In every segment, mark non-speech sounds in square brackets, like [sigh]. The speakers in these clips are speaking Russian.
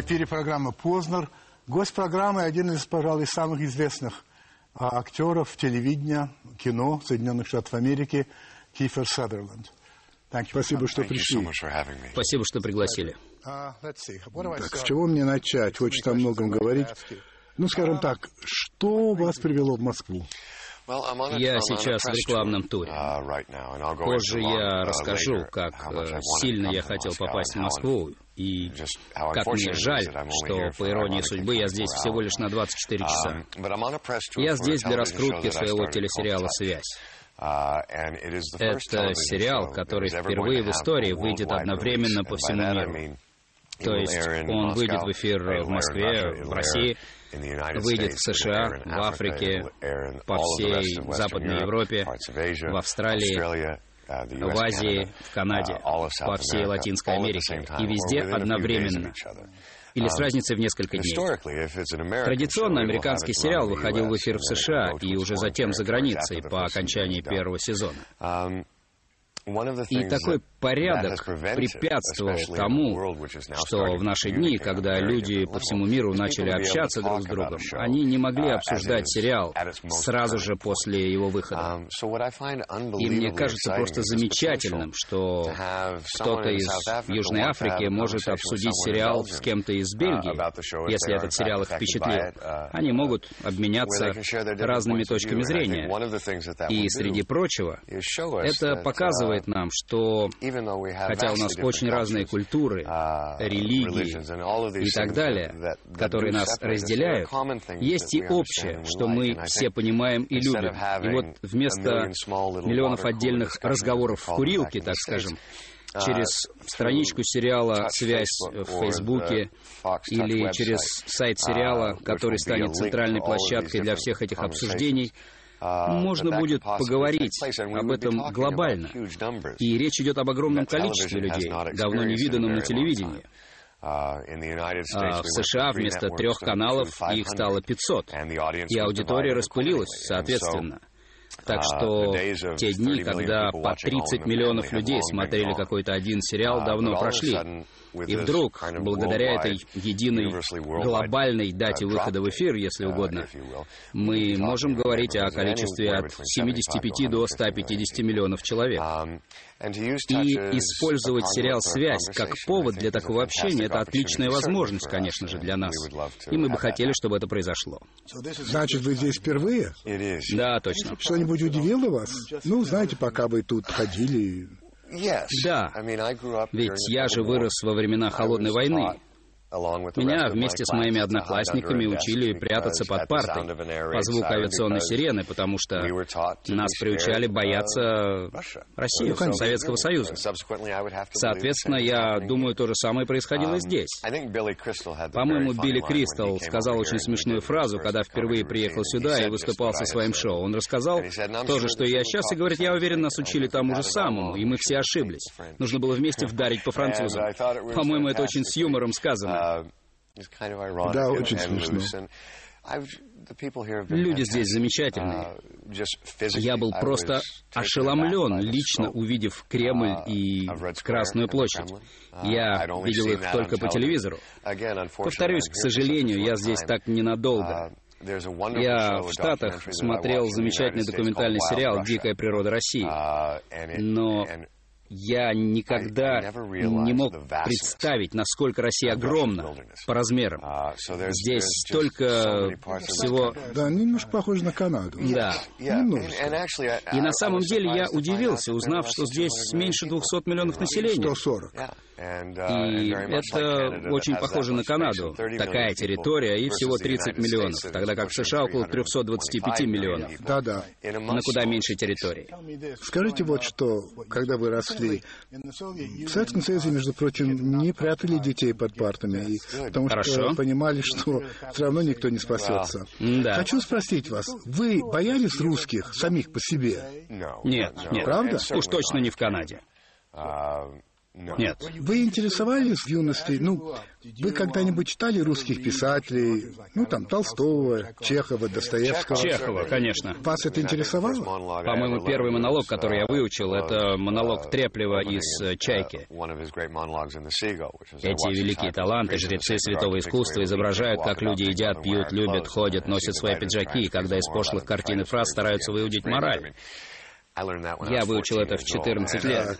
В эфире программа «Познер». Гость программы – один из, пожалуй, самых известных а, актеров телевидения, кино Соединенных Штатов Америки Кифер Садерленд. Спасибо, что пришли. Спасибо, что пригласили. Uh, Так, с чего мне начать? Хочется о многом говорить. Ну, скажем так, что вас привело в Москву? Я сейчас в рекламном туре. Позже я расскажу, как э, сильно я хотел попасть в Москву и как мне жаль, что, по иронии судьбы, я здесь всего лишь на 24 часа. Я здесь для раскрутки своего телесериала «Связь». Это сериал, который впервые в истории выйдет одновременно по всему миру. То есть он выйдет в эфир в Москве, в России, выйдет в США, в Африке, по всей Западной Европе, в Австралии, в Азии, в Канаде, по всей Латинской Америке и везде одновременно. Или с разницей в несколько дней. Традиционно американский сериал выходил в эфир в США и уже затем за границей по окончании первого сезона. И такой порядок препятствовал тому, что в наши дни, когда люди по всему миру начали общаться друг с другом, они не могли обсуждать сериал сразу же после его выхода. И мне кажется просто замечательным, что кто-то из Южной Африки может обсудить сериал с кем-то из Бельгии, если этот сериал их впечатлил. Они могут обменяться разными точками зрения. И, среди прочего, это показывает показывает нам, что хотя у нас очень разные культуры, религии и так далее, которые нас разделяют, есть и общее, что мы все понимаем и любим. И вот вместо миллионов отдельных разговоров в курилке, так скажем, через страничку сериала «Связь» в Фейсбуке или через сайт сериала, который станет центральной площадкой для всех этих обсуждений, можно будет поговорить об этом глобально. И речь идет об огромном количестве людей, давно не виданном на телевидении. А в США вместо трех каналов их стало 500, и аудитория распылилась соответственно. Так что те дни, когда по 30 миллионов людей смотрели какой-то один сериал, давно прошли. И вдруг, благодаря этой единой глобальной дате выхода в эфир, если угодно, мы можем говорить о количестве от 75 до 150 миллионов человек. И использовать сериал «Связь» как повод для такого общения — это отличная возможность, конечно же, для нас. И мы бы хотели, чтобы это произошло. Значит, вы здесь впервые? Да, точно. Что-нибудь удивило вас? Ну, знаете, пока вы тут ходили... Да, ведь я же вырос во времена Холодной войны. Меня вместе с моими одноклассниками учили прятаться под партой по звуку авиационной сирены, потому что нас приучали бояться России, Советского Союза. Соответственно, я думаю, то же самое происходило и здесь. По-моему, Билли Кристал сказал очень смешную фразу, когда впервые приехал сюда и выступал со своим шоу. Он рассказал то же, что и я сейчас, и говорит, я уверен, нас учили тому же самому, и мы все ошиблись. Нужно было вместе вдарить по французам. По-моему, это очень с юмором сказано. Да, очень смешно. Люди здесь замечательные. Я был просто ошеломлен, лично увидев Кремль и Красную площадь. Я видел их только по телевизору. Повторюсь, к сожалению, я здесь так ненадолго. Я в Штатах смотрел замечательный документальный сериал «Дикая природа России». Но я никогда не мог представить, насколько Россия огромна по размерам. Здесь столько всего... Да, немножко похоже на Канаду. Да. Немножко. И на самом деле я удивился, узнав, что здесь меньше 200 миллионов населения. 140. Uh, и это очень похоже на Канаду. Такая территория и всего 30 миллионов, тогда как в США около 325 миллионов. Да-да. На куда меньше территории. Скажите вот что, когда вы росли, в Советском Союзе, между прочим, не прятали детей под партами, и, потому Хорошо. что понимали, что все равно никто не спасется. Да. Хочу спросить вас, вы боялись русских самих по себе? Нет, нет. Правда? Уж точно не в Канаде. Нет. Вы интересовались в юности, ну, вы когда-нибудь читали русских писателей, ну, там, Толстого, Чехова, Достоевского? Чехова, конечно. Вас это интересовало? По-моему, первый монолог, который я выучил, это монолог Треплева из «Чайки». Эти великие таланты, жрецы святого искусства, изображают, как люди едят, пьют, любят, ходят, носят свои пиджаки, и когда из пошлых картин и фраз стараются выудить мораль. Я выучил это в 14 лет.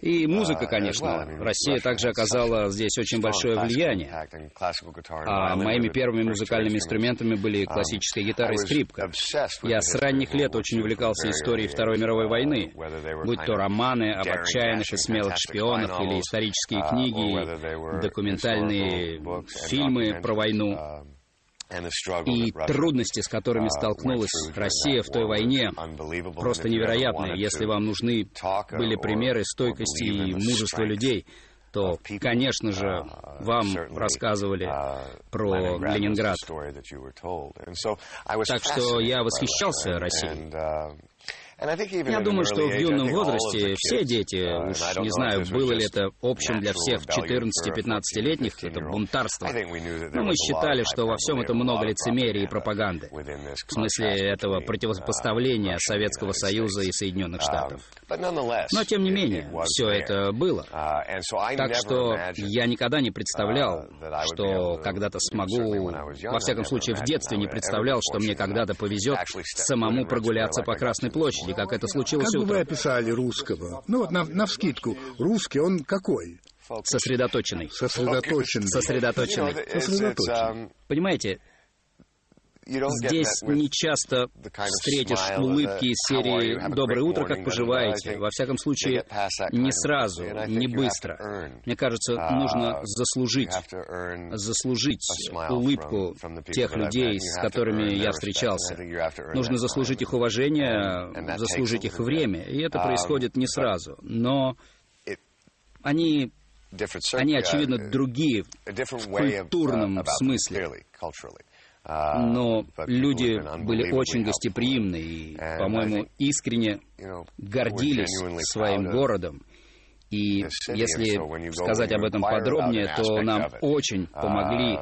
И музыка, конечно. Россия также оказала здесь очень большое влияние. А моими первыми музыкальными инструментами были классическая гитара и скрипка. Я с ранних лет очень увлекался историей Второй мировой войны, будь то романы об отчаянных и смелых шпионах или исторические книги, документальные фильмы про войну. И трудности, с которыми столкнулась Россия в той войне, просто невероятные. Если вам нужны были примеры стойкости и мужества людей, то, конечно же, вам рассказывали про Ленинград. Так что я восхищался Россией. Я думаю, что в юном возрасте все дети, uh, уж не знаю, было ли это общим для всех 14-15-летних, это бунтарство. Но мы считали, что во всем это много лицемерия и пропаганды. В смысле этого противопоставления Советского Союза и Соединенных Штатов. Но, тем не менее, все это было. Uh, так что я никогда не представлял, uh, что когда-то смогу, во всяком случае, в детстве не представлял, что мне когда-то повезет самому прогуляться по Красной площади, как это случилось Как бы вы описали русского? Ну вот, на, на вскидку, русский, он какой? Сосредоточенный. Сосредоточенный. Сосредоточенный. Сосредоточенный. Понимаете, Здесь не часто встретишь улыбки из серии «Доброе утро, как поживаете?» Во всяком случае, не сразу, не быстро. Мне кажется, нужно заслужить, заслужить улыбку тех людей, с которыми я встречался. Нужно заслужить их уважение, заслужить их время. И это происходит не сразу. Но они они, очевидно, другие в культурном смысле. А, Но люди были очень гостеприимны и, по-моему, искренне гордились своим городом. И если сказать об этом подробнее, то нам очень uh, помогли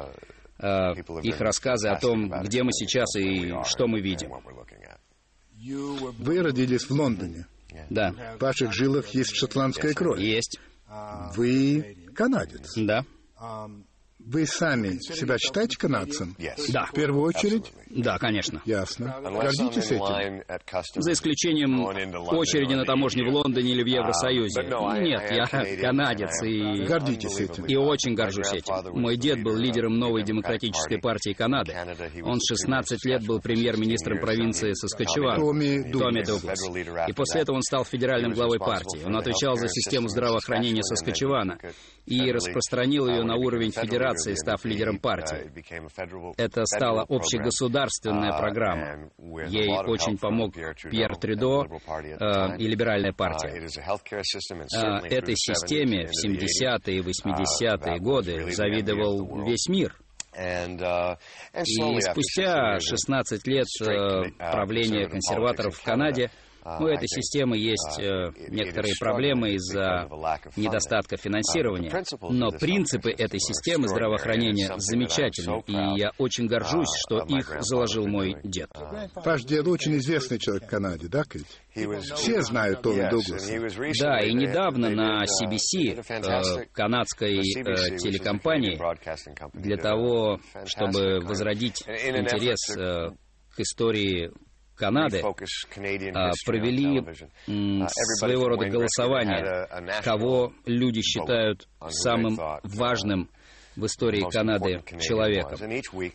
э, их рассказы о том, где мы сейчас и что мы видим. Вы родились в Лондоне. Да. В ваших жилах есть шотландская кровь. Есть. Вы канадец. Да. Um, вы сами себя считаете канадцем? Да. В первую очередь? Да, конечно. Ясно. Гордитесь этим? За исключением очереди на таможне в Лондоне или в Евросоюзе. Нет, я канадец и... Гордитесь этим? И очень горжусь этим. Мой дед был лидером новой демократической партии Канады. Он 16 лет был премьер-министром провинции Саскачеван. Томми Томми Дуглас. И после этого он стал федеральным главой партии. Он отвечал за систему здравоохранения Саскачевана и распространил ее на уровень федерации, став лидером партии. Это стала общегосударственная программа. Ей очень помог Пьер Трюдо э, и либеральная партия. Э, этой системе в 70-е и 80-е годы завидовал весь мир. И спустя 16 лет э, правления консерваторов в Канаде у этой системы есть э, некоторые проблемы из-за недостатка финансирования, но принципы этой системы здравоохранения замечательны, и я очень горжусь, что их заложил мой дед. Ваш дед очень известный человек в Канаде, да, Кейт? Все знают Томми Дугласа. Да, и недавно на CBC, э, канадской э, телекомпании, для того, чтобы возродить интерес к истории Канады а, провели uh, своего рода голосование, кого люди считают самым важным в истории Канады человеком.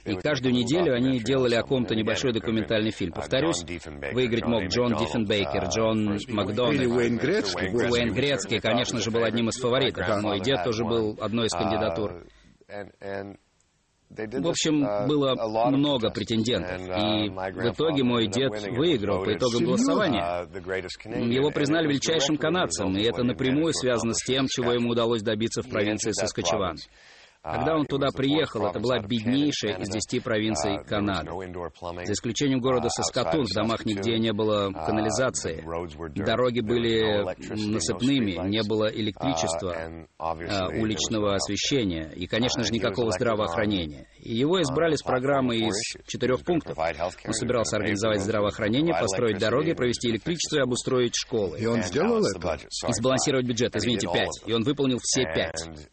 И каждую неделю они делали о ком-то небольшой документальный фильм. Повторюсь, выиграть мог Джон Диффенбейкер, Джон Макдональд. Уэйн Грецкий. Уэйн Грецкий, конечно же, был одним из фаворитов. Мой дед тоже был одной из кандидатур. В общем, uh, было много претендентов, и uh, в итоге мой дед выиграл по итогам голосования. Uh, Его признали величайшим канадцем, и это напрямую связано с тем, чего ему удалось добиться в провинции Саскачеван. Когда он туда приехал, это была беднейшая из десяти провинций Канады. За исключением города Саскатун, в домах нигде не было канализации. Дороги были насыпными, не было электричества, уличного освещения и, конечно же, никакого здравоохранения. И его избрали с программы из четырех пунктов. Он собирался организовать здравоохранение, построить дороги, провести электричество и обустроить школы. И он сделал это? И сбалансировать бюджет, извините, пять. И он выполнил все пять.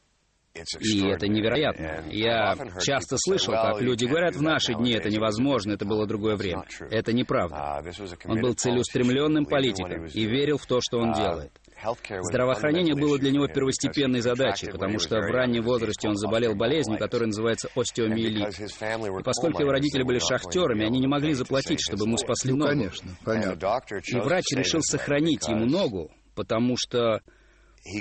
И это невероятно. Я часто слышал, как люди говорят, в наши дни это невозможно, это было другое время. Это неправда. Он был целеустремленным политиком и верил в то, что он делает. Здравоохранение было для него первостепенной задачей, потому что в раннем возрасте он заболел болезнью, которая называется остеомиелит. И поскольку его родители были шахтерами, они не могли заплатить, чтобы ему спасли ногу. Конечно, понятно. И врач решил сохранить ему ногу, потому что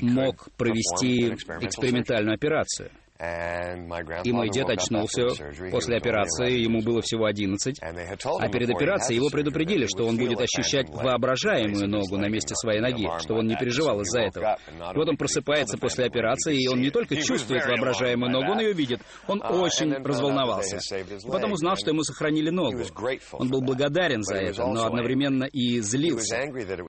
мог провести экспериментальную операцию. И мой дед очнулся после операции, ему было всего 11. А перед операцией его предупредили, что он будет ощущать воображаемую ногу на месте своей ноги, что он не переживал из-за этого. И вот он просыпается после операции, и он не только чувствует воображаемую ногу, он ее видит. Он очень разволновался. И потом узнал, что ему сохранили ногу. Он был благодарен за это, но одновременно и злился.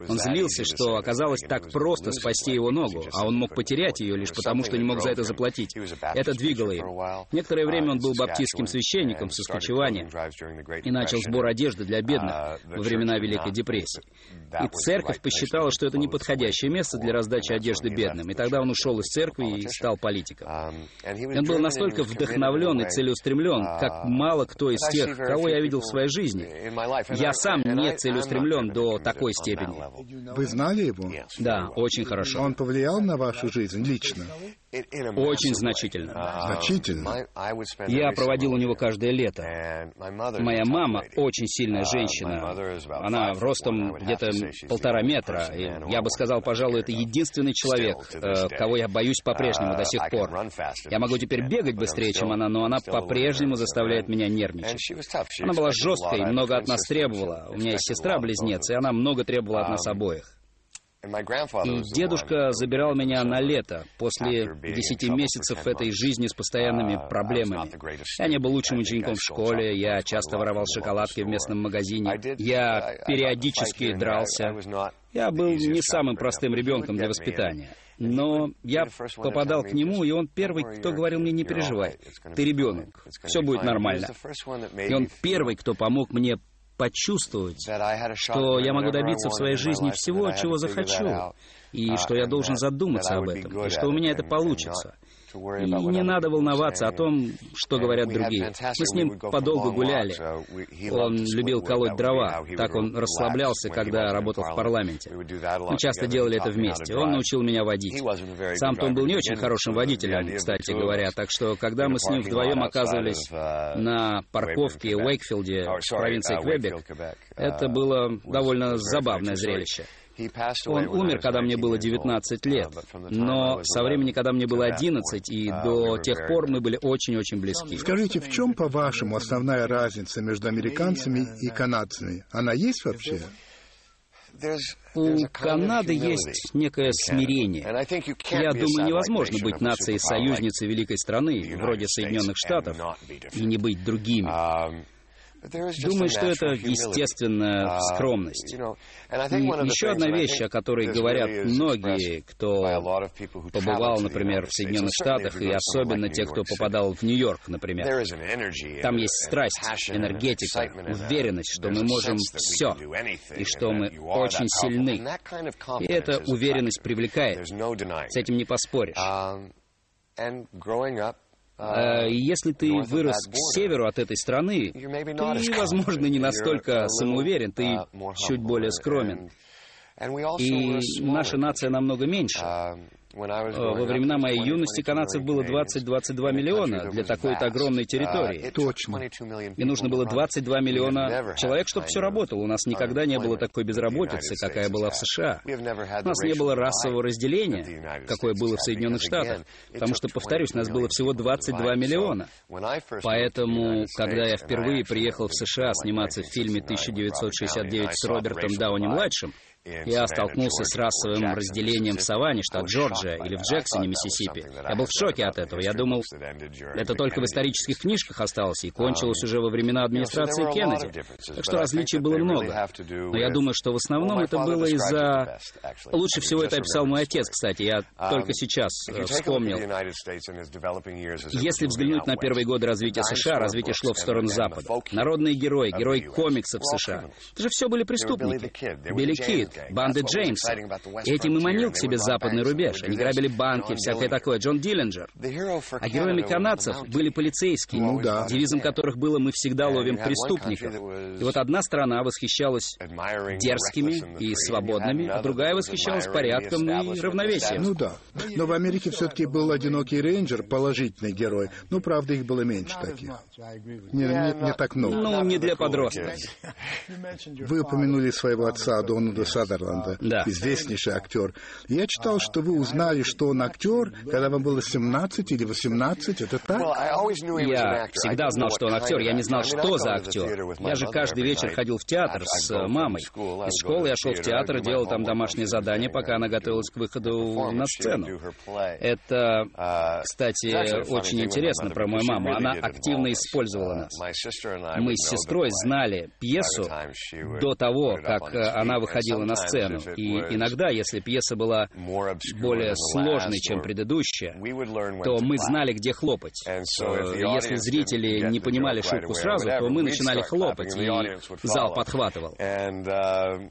Он злился, что оказалось так просто спасти его ногу, а он мог потерять ее лишь потому, что не мог за это заплатить. Это двигало им. Некоторое время он был баптистским священником в Соскочеване и начал сбор одежды для бедных во времена Великой депрессии. И церковь посчитала, что это неподходящее место для раздачи одежды бедным. И тогда он ушел из церкви и стал политиком. Он был настолько вдохновлен и целеустремлен, как мало кто из тех, кого я видел в своей жизни. Я сам не целеустремлен до такой степени. Вы знали его? Да, очень хорошо. Он повлиял на вашу жизнь лично? Очень значительно. Значительно. Я проводил у него каждое лето. Моя мама очень сильная женщина. Она ростом где-то полтора метра. И я бы сказал, пожалуй, это единственный человек, э, кого я боюсь по-прежнему до сих пор. Я могу теперь бегать быстрее, чем она, но она по-прежнему заставляет меня нервничать. Она была жесткой, много от нас требовала. У меня есть сестра-близнец, и она много требовала от нас обоих. И дедушка забирал меня на лето, после десяти месяцев этой жизни с постоянными uh, проблемами. Я не был лучшим учеником в школе, я часто воровал шоколадки в местном магазине, я периодически дрался. Я был не самым простым ребенком для воспитания. Но я попадал к нему, и он первый, кто говорил мне, не переживай, ты ребенок, все будет нормально. И он первый, кто помог мне почувствовать, что я могу добиться в своей жизни всего, чего захочу, и что я должен задуматься об этом, и что у меня это получится. И не надо волноваться о том, что говорят другие. Мы с ним подолгу гуляли. Он любил колоть дрова. Так он расслаблялся, когда работал в парламенте. Мы часто делали это вместе. Он научил меня водить. Сам-то он был не очень хорошим водителем, кстати говоря. Так что, когда мы с ним вдвоем оказывались на парковке в Уэйкфилде, в провинции Квебек, это было довольно забавное зрелище. Он умер, когда мне было 19 лет, но со времени, когда мне было 11, и до тех пор мы были очень-очень близки. Скажите, в чем, по-вашему, основная разница между американцами и канадцами? Она есть вообще? У Канады есть некое смирение. Я думаю, невозможно быть нацией-союзницей великой страны, вроде Соединенных Штатов, и не быть другими. Думаю, что это естественная uh, скромность. И еще одна вещь, о которой говорят многие, кто побывал, например, в Соединенных Штатах, и особенно те, кто попадал в Нью-Йорк, например. Там есть страсть, энергетика, уверенность, что мы можем все, и что мы очень сильны. И эта уверенность привлекает. С этим не поспоришь. Um, Э, если ты вырос к северу от этой страны, ты, возможно, не настолько самоуверен, ты чуть более скромен. И наша нация намного меньше. Э, во времена моей юности канадцев было 20-22 миллиона для такой-то огромной территории. Точно. И нужно было 22 миллиона человек, чтобы все работало. У нас никогда не было такой безработицы, какая была в США. У нас не было расового разделения, какое было в Соединенных Штатах. Потому что, повторюсь, нас было всего 22 миллиона. Поэтому, когда я впервые приехал в США сниматься в фильме 1969 с Робертом Дауни-младшим, я столкнулся с расовым разделением в Саванне, штат Джорджия. или в Джексоне, Миссисипи. Я был в шоке от этого. Я думал, это только в исторических книжках осталось и кончилось уже во времена администрации Кеннеди. Так что различий было много. Но я думаю, что в основном это было из-за... Лучше всего это описал мой отец, кстати. Я только сейчас вспомнил. Если взглянуть на первые годы развития США, развитие шло в сторону Запада. Народные герои, герои комиксов США. Это же все были преступники. Билли Кид, банды Джеймса. Этим и манил к себе западный рубеж. Они грабили банки, всякое такое. Джон Диллинджер. А героями канадцев были полицейские, ну, да. девизом которых было «Мы всегда ловим преступников». И вот одна страна восхищалась дерзкими и свободными, а другая восхищалась порядком и равновесием. Ну да. Но в Америке все-таки был одинокий рейнджер, положительный герой. Ну, правда, их было меньше таких. Не, не, не так много. Ну, не для подростков. [laughs] Вы упомянули своего отца Дональда Садерланда, да. известнейший актер. Я читал, что вы узнали, что он актер, когда вам было 17 или 18. Это так? Я всегда знал, что он актер. Я не знал, что за актер. Я же каждый вечер ходил в театр с мамой. Из школы я шел в театр, делал там домашние задания, пока она готовилась к выходу на сцену. Это, кстати, очень интересно про мою маму. Она активно использовала нас. Мы с сестрой знали пьесу до того, как она выходила на сцену. И иногда, если пьеса была более сложной, чем предыдущая, то мы знали, где хлопать. Если зрители не понимали шутку сразу, то мы начинали хлопать, и зал подхватывал.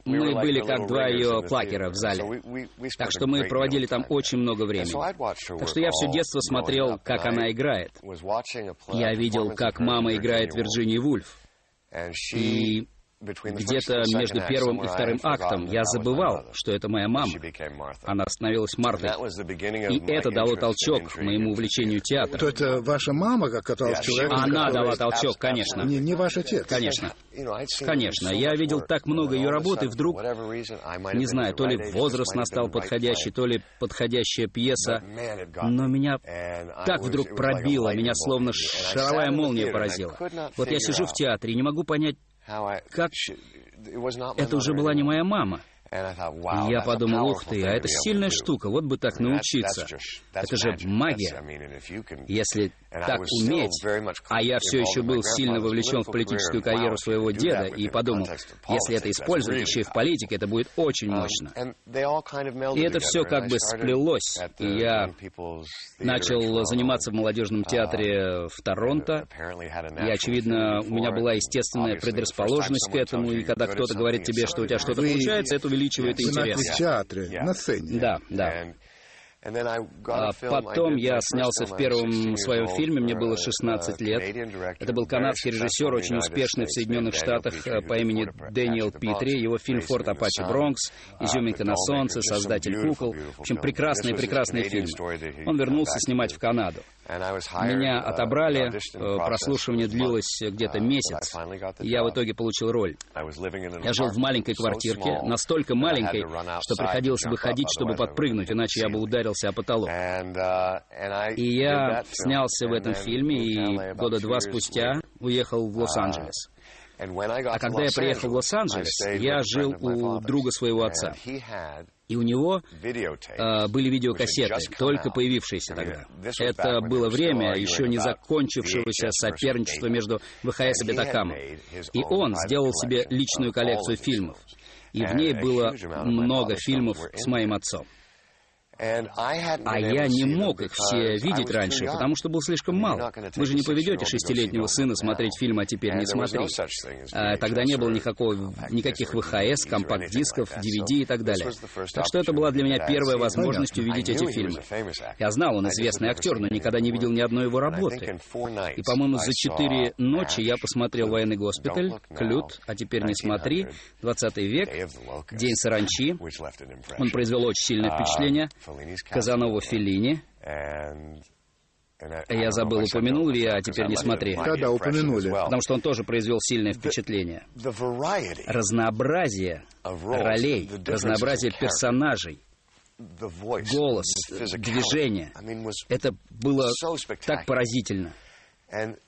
Мы были как два ее плакера в зале. Так что мы проводили там очень много времени. Так что я все детство смотрел, как она играет. Я видел, как мама играет Вирджинию Вульф. И где-то между первым и вторым актом я забывал, что это моя мама. Она становилась Мартой. И это дало толчок моему увлечению театром. То это ваша мама как оказалась человеком? Она дала толчок, конечно. Не, не ваш отец? Конечно. Конечно. Я видел так много ее работы, вдруг, не знаю, то ли возраст настал подходящий, то ли подходящая пьеса, но меня так вдруг пробило, меня словно шаровая молния поразила. Вот я сижу в театре и не могу понять, это уже была не моя мама. И я подумал, ух ты, а это сильная штука, вот бы так научиться. Это же магия. Если так уметь, а я все еще был сильно вовлечен в политическую карьеру своего деда и подумал, если это использовать еще и в политике, это будет очень мощно. И это все как бы сплелось. И я начал заниматься в молодежном театре в Торонто. И, очевидно, у меня была естественная предрасположенность к этому, и когда кто-то говорит тебе, что у тебя что-то получается, это увеличивает интерес. В театре, на сцене. Да, да. А потом я снялся в первом своем фильме, мне было 16 лет. Это был канадский режиссер, очень успешный в Соединенных Штатах э, по имени Дэниел Питри. Его фильм «Форт Апачи Бронкс», «Изюминка на солнце», «Создатель кукол». В общем, прекрасные-прекрасные фильмы. Он вернулся снимать в Канаду. Меня отобрали, э, прослушивание длилось где-то месяц, и я в итоге получил роль. Я жил в маленькой квартирке, настолько маленькой, что приходилось выходить, чтобы подпрыгнуть, иначе я бы ударился о потолок. И я снялся в этом фильме, и года два спустя уехал в Лос-Анджелес. А когда я приехал в Лос-Анджелес, я жил у друга своего отца. И у него э, были видеокассеты, только появившиеся тогда. Это было время еще не закончившегося соперничества между ВХС и Бетакамом. И он сделал себе личную коллекцию фильмов. И в ней было много фильмов с моим отцом. А я не мог их все видеть раньше, потому что был слишком мал. Вы же не поведете шестилетнего сына смотреть фильм, а теперь не смотри. А тогда не было никакого, никаких ВХС, компакт-дисков, DVD и так далее. Так что это была для меня первая возможность увидеть эти фильмы. Я знал, он известный актер, но никогда не видел ни одной его работы. И, по-моему, за четыре ночи я посмотрел «Военный госпиталь», «Клют», «А теперь не смотри», «20 век», «День саранчи». Он произвел очень сильное впечатление. Казанову Феллини. Я забыл, упомянул ли я, а теперь не смотри. Да-да, упомянули. Потому что он тоже произвел сильное впечатление. Разнообразие ролей, разнообразие персонажей, голос, движение. Это было так поразительно.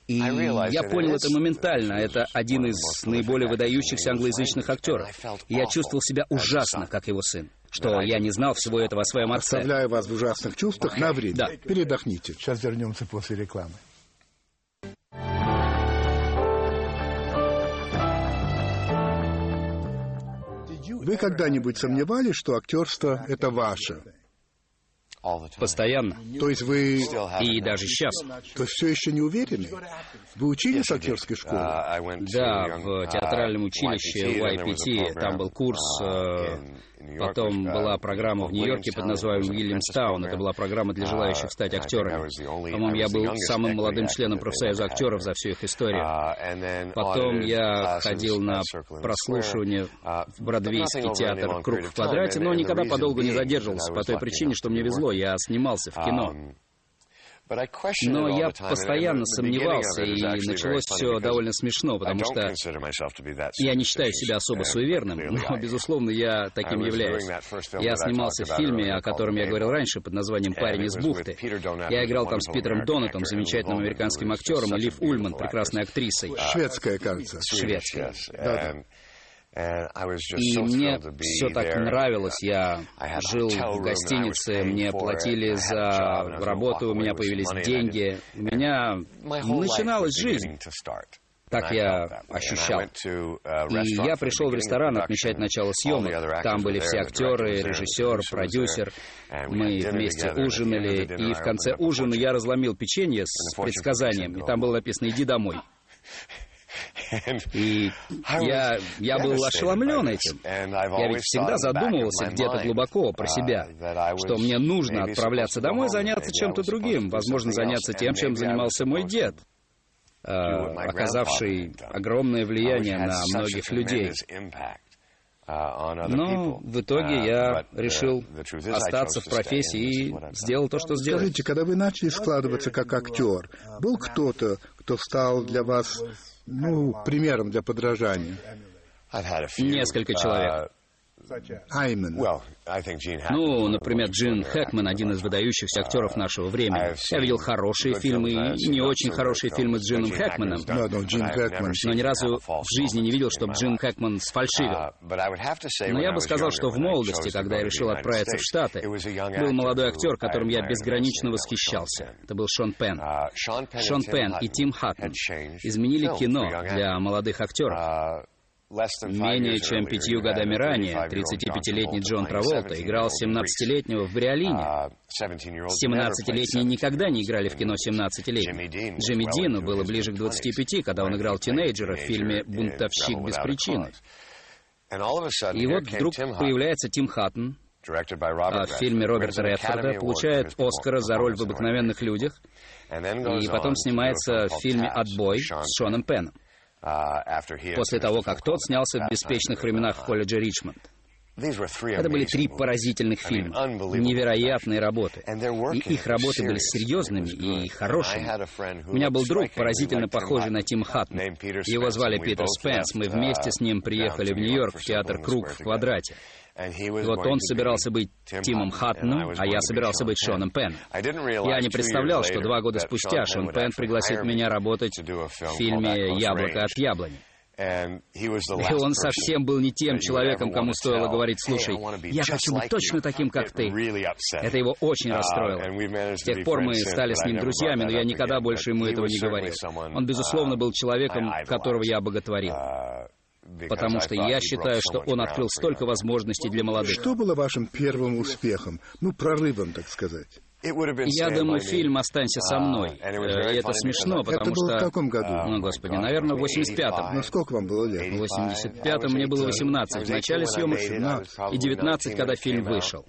И я понял это моментально. Это один из наиболее выдающихся англоязычных актеров. Я чувствовал себя ужасно, как его сын. что я не знал всего этого о своем отце. Оставляю вас в ужасных чувствах на время. Да. Передохните. Сейчас вернемся после рекламы. Вы когда-нибудь сомневались, что актерство — это ваше? Постоянно. То есть вы... И даже сейчас. То есть все еще не уверены? Вы учились в актерской школе? Да, в театральном училище YPT. Там был курс э, Потом была программа в Нью-Йорке под названием Уильямстаун. Это была программа для желающих стать актерами. По-моему, я был самым молодым членом профсоюза актеров за всю их историю. Потом я ходил на прослушивание в Бродвейский театр «Круг в квадрате», но никогда подолгу не задерживался по той причине, что мне везло, я снимался в кино. Но я постоянно сомневался, и началось все довольно смешно, потому что я не считаю себя особо суеверным, но, безусловно, я таким являюсь. Я снимался в фильме, о котором я говорил раньше, под названием «Парень из бухты». Я играл там с Питером Донатом, замечательным американским актером, и Лив Ульман, прекрасной актрисой. Шведская, кажется. Шведская. Да, да. И мне все так нравилось. Я жил в гостинице, мне платили за работу, у меня появились деньги. У меня начиналась жизнь. Так я ощущал. И я пришел в ресторан отмечать начало съемок. Там были все актеры, режиссер, продюсер. Мы вместе ужинали, и в конце ужина я разломил печенье с предсказанием, и там было написано «Иди домой». [laughs] И я, я был ошеломлен этим. Я ведь всегда задумывался где-то глубоко про себя, что мне нужно отправляться домой заняться чем-то другим, возможно, заняться тем, чем занимался мой дед, оказавший огромное влияние на многих людей. Но в итоге я решил остаться в профессии и сделал то, что сделал. Скажите, когда вы начали складываться как актер, был кто-то, кто стал для вас ну, примером для подражания? Несколько человек. Ну, например, Джин Хэкман, один из выдающихся актеров нашего времени. Я видел хорошие фильмы и не очень хорошие фильмы с Джином Хэкманом. Да, но Джин Хэкман. Но ни разу в жизни не видел, чтобы Джин Хэкман сфальшивил. Но я бы сказал, что в молодости, когда я решил отправиться в Штаты, был молодой актер, которым я безгранично восхищался. Это был Шон Пен. Шон Пен и Тим Хаттон изменили кино для молодых актеров. Менее чем пятью годами ранее 35-летний Джон Траволта играл 17-летнего в Бриолине. 17-летние никогда не играли в кино 17-летних. Джимми Дину было ближе к 25, когда он играл тинейджера в фильме «Бунтовщик без причины». И вот вдруг появляется Тим Хаттон, а в фильме Роберта Редфорда, получает Оскара за роль в «Обыкновенных людях», и потом снимается в фильме «Отбой» с Шоном Пеном. Uh, после того, как тот снялся в «Беспечных временах» в колледже Ричмонд. Это были три поразительных фильма, невероятные работы. И их работы были серьезными и хорошими. У меня был друг, поразительно похожий на Тим Хаттон. Его звали Питер Спенс. Мы вместе с ним приехали в Нью-Йорк в театр «Круг в квадрате». Вот он собирался быть Тимом Хаттоном, а я собирался быть Шоном Пен. Я не представлял, что два года спустя Шон Пен пригласит меня работать в фильме «Яблоко от яблони». И [laughs] он совсем был не тем человеком, кому стоило говорить, слушай, я хочу быть точно таким, как ты. Это его очень расстроило. С тех пор мы стали с ним друзьями, но я никогда больше ему этого не говорил. Он, безусловно, был человеком, которого я боготворил потому что я считаю, что он открыл столько возможностей для молодых. Что было вашим первым успехом, ну, прорывом, так сказать? Я думаю, фильм «Останься со мной». И это смешно, потому это было что... в каком году? Ну, господи, наверное, в 85-м. Ну, сколько вам было лет? В 85-м мне было 18, в начале съемок 17, и 19, когда фильм вышел.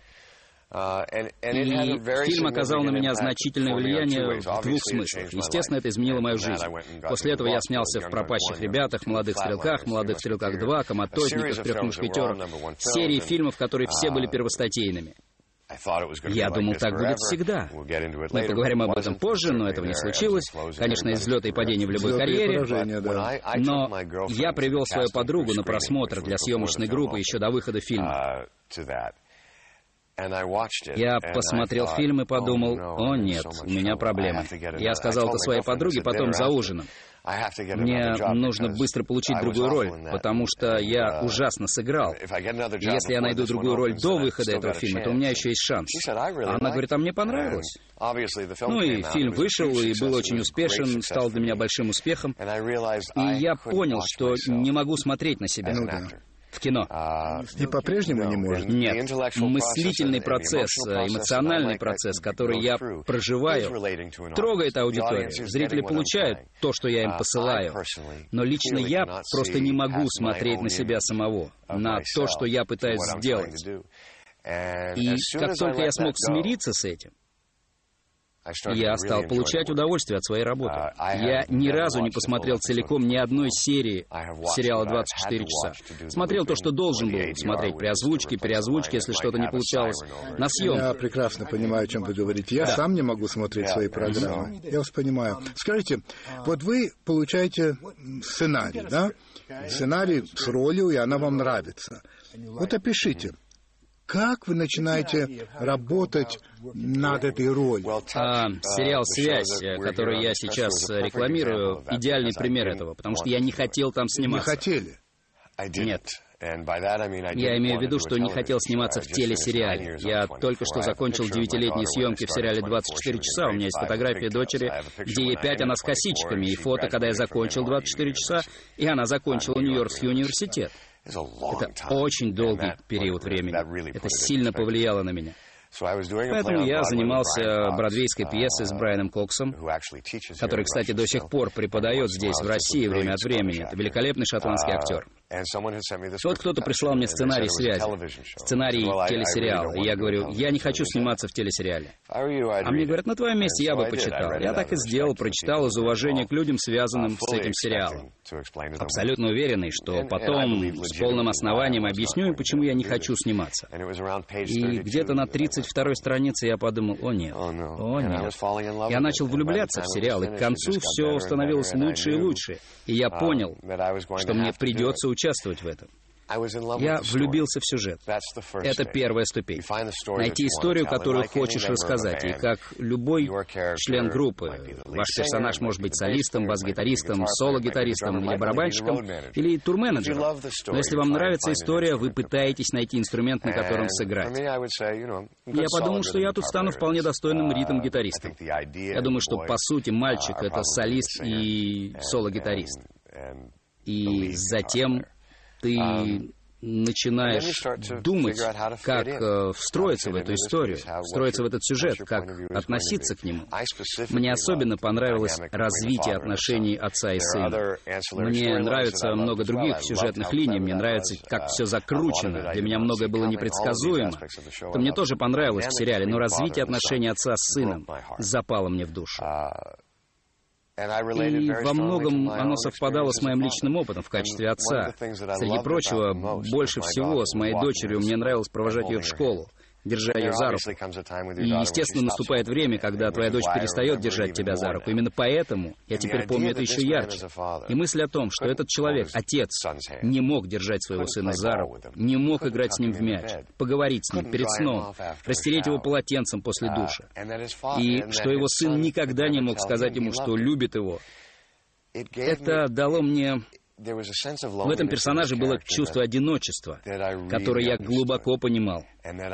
Uh, и фильм оказал на меня значительное влияние в двух смыслах. Естественно, это изменило мою жизнь. После этого я снялся в «Пропащих ребятах», «Молодых стрелках», «Молодых стрелках 2», «Коматозниках», «Трех мушкетерах», серии фильмов, которые все были uh, первостатейными. Я думал, так будет всегда. Мы поговорим об этом позже, но этого не случилось. Конечно, из взлета и падения в любой карьере. Но я привел свою подругу на просмотр для съемочной группы еще до выхода фильма. Я посмотрел фильм и подумал, oh, о нет, у меня проблемы. Я сказал это своей подруге потом за ужином. Мне нужно быстро получить другую роль, потому что я uh, ужасно сыграл. И если я найду другую роль до выхода этого фильма, то у меня еще есть шанс. Она говорит, а мне понравилось. Ну и фильм вышел и был очень успешен, стал для меня большим успехом. И я понял, что не могу смотреть на себя. Ну, да в кино. И по-прежнему не может? Нет. Мыслительный процесс, эмоциональный процесс, который я проживаю, трогает аудиторию. Зрители получают то, что я им посылаю. Но лично я просто не могу смотреть на себя самого, на то, что я пытаюсь сделать. И как только я смог смириться с этим, я стал получать удовольствие от своей работы. Uh, я ни разу не посмотрел целиком ни одной серии сериала «24 часа». Смотрел то, что должен был смотреть при озвучке, переозвучке, если что-то не получалось, на съемке. Я прекрасно понимаю, о чем вы говорите. Я да. сам не могу смотреть свои программы. Я вас понимаю. Скажите, вот вы получаете сценарий, да? Сценарий с ролью, и она вам нравится. Вот опишите, как вы начинаете работать над этой ролью? А, сериал «Связь», который я сейчас рекламирую, идеальный пример этого, потому что я не хотел там сниматься. Не хотели? Нет. Я имею в виду, что не хотел сниматься в телесериале. Я только что закончил девятилетние съемки в сериале «24 часа». У меня есть фотография дочери, где ей пять, она с косичками, и фото, когда я закончил «24 часа», и она закончила Нью-Йоркский университет. Это очень долгий период времени. Это сильно повлияло на меня. Поэтому я занимался бродвейской пьесой с uh, Брайаном Коксом, который, кстати, до сих пор преподает здесь, в России, время от времени. Это великолепный шотландский uh, актер. Вот кто-то прислал мне сценарий связи, сценарий телесериала. И я говорю, я не хочу сниматься в телесериале. А мне говорят, на твоем месте я бы почитал. Я так и сделал, прочитал из уважения к людям, связанным с этим сериалом. Абсолютно уверенный, что потом с полным основанием объясню им, почему я не хочу сниматься. И где-то на 32-й странице я подумал, о нет, о нет. Я начал влюбляться в сериал, и к концу все становилось лучше и лучше. И я понял, что мне придется учиться участвовать в этом. Я влюбился в сюжет. Это первая ступень. Найти историю, которую хочешь рассказать. И как любой член группы, ваш персонаж может быть солистом, бас-гитаристом, соло-гитаристом или барабанщиком, или турменеджером. Но если вам нравится история, вы пытаетесь найти инструмент, на котором сыграть. Я подумал, что я тут стану вполне достойным ритм-гитаристом. Я думаю, что по сути мальчик — это солист и соло-гитарист. И затем ты um, начинаешь думать, как э, встроиться в эту историю, встроиться в этот сюжет, как относиться к нему. Мне особенно понравилось развитие отношений отца и сына. Мне нравится много других сюжетных линий, мне нравится, как все закручено. Для меня многое было непредсказуемо. Это мне тоже понравилось в сериале, но развитие отношений отца с сыном запало мне в душу. И во многом оно совпадало с моим личным опытом в качестве отца. Среди прочего, больше всего с моей дочерью мне нравилось провожать ее в школу держа ее за руку. И, естественно, наступает время, когда твоя дочь перестает держать тебя за руку. Именно поэтому я теперь помню это еще ярче. И мысль о том, что этот человек, отец, не мог держать своего сына за руку, не мог играть с ним в мяч, поговорить с ним перед сном, растереть его полотенцем после uh, душа, и что его сын никогда не мог сказать ему, что любит его, это дало мне в этом персонаже было чувство одиночества, которое я глубоко понимал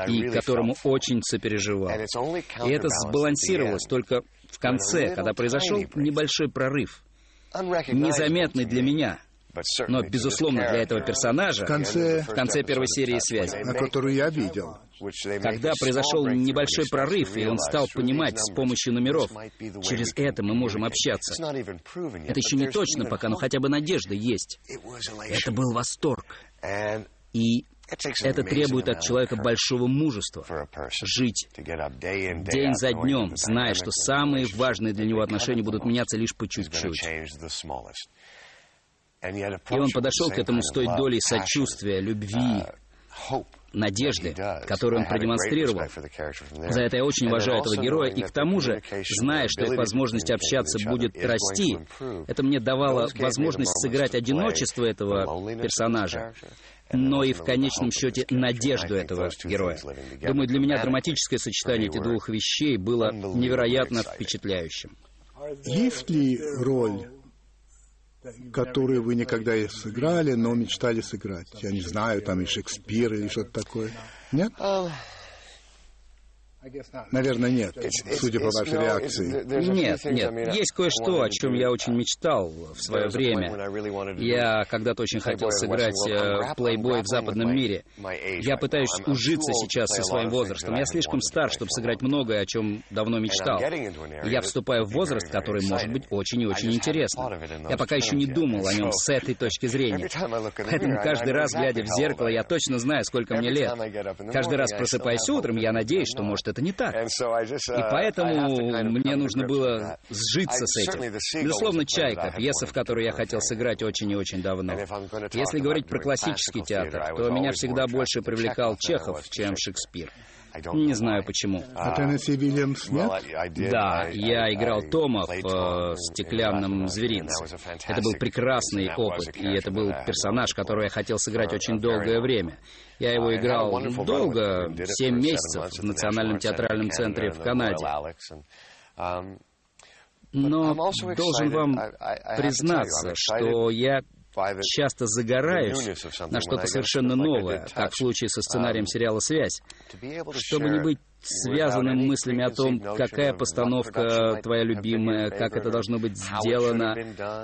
и которому очень сопереживал. И это сбалансировалось только в конце, когда произошел небольшой прорыв, незаметный для меня, но, безусловно, для этого персонажа в конце, в конце первой серии «Связи», на которую я видел, когда произошел небольшой прорыв, и он стал понимать с помощью номеров, через это мы можем общаться. Это еще не точно пока, но хотя бы надежда есть. Это был восторг. И это требует от человека большого мужества жить день за днем, зная, что самые важные для него отношения будут меняться лишь по чуть-чуть. И он подошел к этому с той долей сочувствия, любви, надежды, которую он продемонстрировал. За это я очень уважаю этого героя, и к тому же, зная, что эта возможность общаться будет расти, это мне давало возможность сыграть одиночество этого персонажа, но и в конечном счете надежду этого героя. Думаю, для меня драматическое сочетание этих двух вещей было невероятно впечатляющим. Есть ли роль которые вы никогда не сыграли, но мечтали сыграть? Я не знаю, там и Шекспир или что-то такое. Нет? Наверное, нет, судя по вашей реакции. Нет, нет. Есть кое-что, о чем я очень мечтал в свое время. Я когда-то очень хотел сыграть э, плейбой в западном мире. Я пытаюсь ужиться сейчас со своим возрастом. Я слишком стар, чтобы сыграть многое, о чем давно мечтал. Я вступаю в возраст, который может быть очень и очень интересным. Я пока еще не думал о нем [laughs] с этой точки зрения. Поэтому [laughs] каждый раз, глядя в зеркало, я точно знаю, сколько мне лет. Каждый раз просыпаясь утром, я надеюсь, что, может, это не так. И uh, поэтому мне нужно было сжиться с этим. Безусловно, «Чайка», пьеса, в которой я хотел сыграть очень и очень давно. Если говорить про классический театр, то меня всегда больше привлекал Чехов, чем Шекспир. Не знаю почему. А Теннесси Вильямс нет? Да, я играл Тома в «Стеклянном зверинце». Это был прекрасный опыт, и это был персонаж, которого я хотел сыграть очень долгое время. Я его играл долго, семь месяцев в Национальном театральном центре в Канаде. Но должен вам признаться, что я часто загораюсь на что-то совершенно новое, как в случае со сценарием um, сериала «Связь», чтобы не быть связанным мыслями о том, какая постановка твоя любимая, как это должно быть сделано.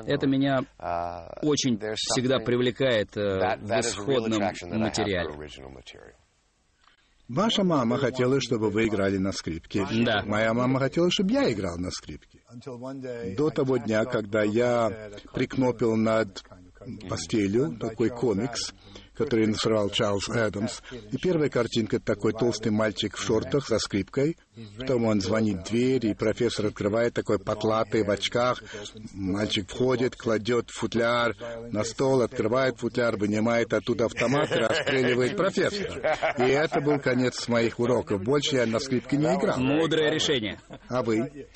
Это меня uh, очень всегда привлекает э, в исходном материале. Ваша мама хотела, чтобы вы играли на скрипке. Да. Моя мама хотела, чтобы я играл на скрипке. До того дня, когда я прикнопил над постелью, такой комикс, который нарисовал Чарльз Эдамс. И первая картинка — это такой толстый мальчик в шортах со скрипкой. Потом он звонит в дверь, и профессор открывает такой потлатый в очках. Мальчик входит, кладет футляр на стол, открывает футляр, вынимает оттуда автомат и расстреливает профессора. И это был конец моих уроков. Больше я на скрипке не играл. Мудрое решение. А вы?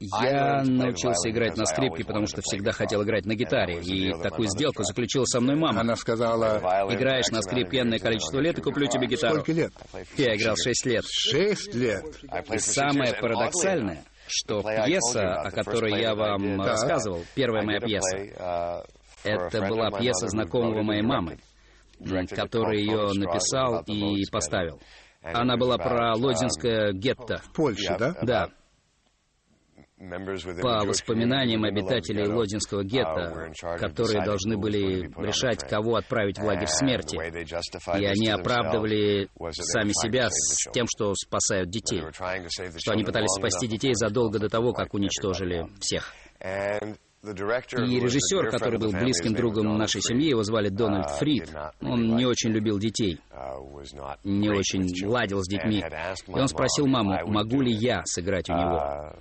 Я научился играть на скрипке, потому что всегда хотел играть на гитаре. И такую сделку заключила со мной мама. Она сказала... Играешь на скрипке энное количество лет и куплю тебе гитару. Сколько лет? Я играл шесть лет. Шесть лет? И самое парадоксальное, что пьеса, о которой я вам рассказывал, первая моя пьеса, это была пьеса знакомого моей мамы, который ее написал и поставил. Она была про Лодзинское гетто. В Польше, да? Да. По воспоминаниям обитателей Лодинского гетто, которые должны были решать, кого отправить в лагерь смерти, и они оправдывали сами себя с тем, что спасают детей, что они пытались спасти детей задолго до того, как уничтожили всех. И режиссер, который был близким другом нашей семьи, его звали Дональд Фрид, он не очень любил детей, не очень ладил с детьми. И он спросил маму, могу ли я сыграть у него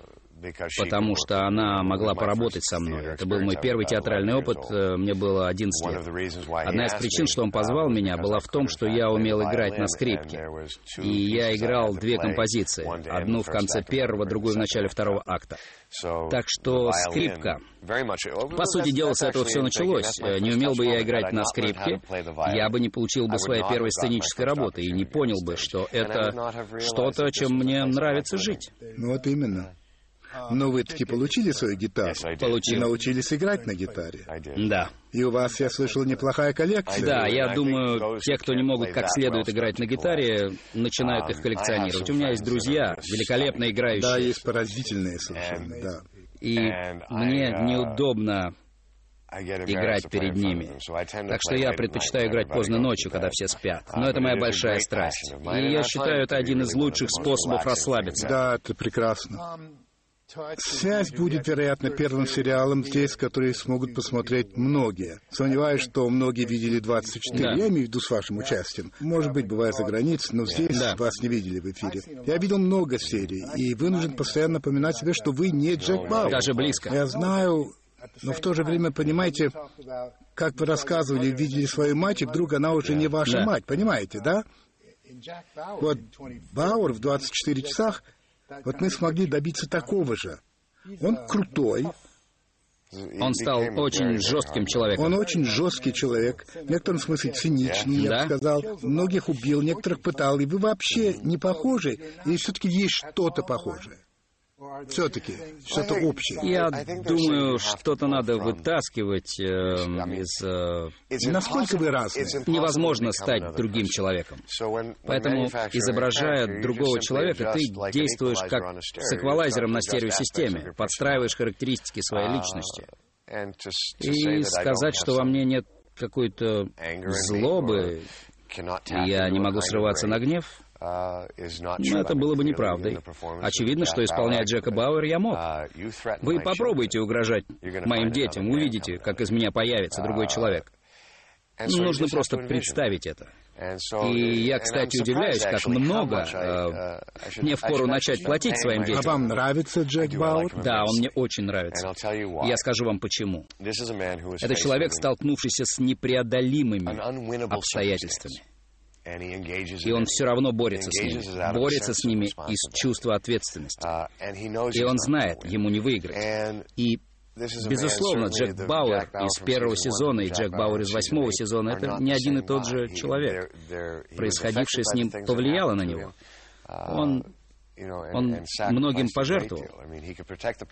потому что она могла поработать со мной. Это был мой первый театральный опыт, э, мне было 11 лет. Одна из причин, что он позвал меня, была в том, что я умел играть на скрипке. И я играл две композиции. Одну в конце первого, другую в начале второго акта. Так что скрипка. По сути дела, с этого все началось. Э, не умел бы я играть на скрипке, я бы не получил бы своей первой сценической работы и не понял бы, что это что-то, чем мне нравится жить. Ну вот именно. Но вы таки получили свою гитару? Получил. И научились играть на гитаре? Да. И у вас, я слышал, неплохая коллекция. Да, я думаю, те, кто не могут как следует играть на гитаре, начинают их коллекционировать. У меня есть друзья, великолепно играющие. Да, есть поразительные совершенно, да. И мне неудобно играть перед ними. Так что я предпочитаю играть поздно ночью, когда все спят. Но это моя большая страсть. И я считаю, это один из лучших способов расслабиться. Да, это прекрасно. Связь будет, вероятно, первым сериалом здесь, который смогут посмотреть многие. Сомневаюсь, что многие видели 24. Да. Я имею в виду с вашим участием. Может быть, бывает за границей, но здесь да. вас не видели в эфире. Я видел много серий, и вынужден постоянно напоминать себе, что вы не Джек Бауэр. Даже близко. Я знаю, но в то же время, понимаете, как вы рассказывали, видели свою мать, и вдруг она уже не ваша Да. мать, понимаете, да? Вот Бауэр в 24 часах, вот мы смогли добиться такого же. Он крутой, Он стал очень жестким человеком. он очень жесткий человек, в некотором смысле циничный, я бы сказал. Многих убил, некоторых пытал, и вы вообще не похожи, или все-таки есть что-то похожее? Все-таки, что-то общее. Я думаю, что-то надо вытаскивать эм, из... э, Насколько вы разные? Невозможно стать другим человеком. Поэтому, изображая другого человека, ты действуешь как с эквалайзером на стереосистеме, подстраиваешь характеристики своей личности. И сказать, что во мне нет какой-то злобы, и я не могу срываться на гнев, ну, это было бы неправдой. Очевидно, что исполнять Джека Бауэр я мог. Вы попробуйте угрожать моим детям, увидите, как из меня появится другой человек. Нужно просто представить это. И я, кстати, удивляюсь, как много э, мне впору начать платить своим А детям. вам нравится Джек Бауэр? Да, он мне очень нравится. Я скажу вам почему. Это человек, столкнувшийся с непреодолимыми обстоятельствами. И он все равно борется с ними. Борется с ними из чувства ответственности. И он знает, ему не выиграть. И Безусловно, Джек Бауэр из первого сезона и Джек Бауэр из восьмого сезона — это не один и тот же человек. Происходившее с ним повлияло на него. Он он многим пожертвовал.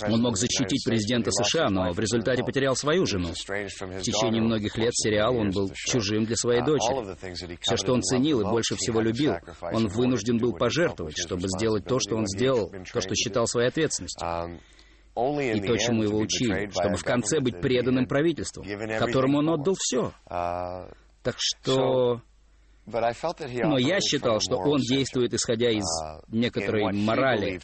Он мог защитить президента США, но в результате потерял свою жену. В течение многих лет сериала он был чужим для своей дочери. Все, что он ценил и больше всего любил, он вынужден был пожертвовать, чтобы сделать то, что он сделал, то, что считал своей ответственностью. И то, чему его учили, чтобы в конце быть преданным правительству, которому он отдал все. Так что... Но я считал, что он действует исходя из некоторой морали,